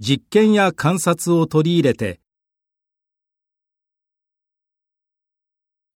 実験や観察を取り入れて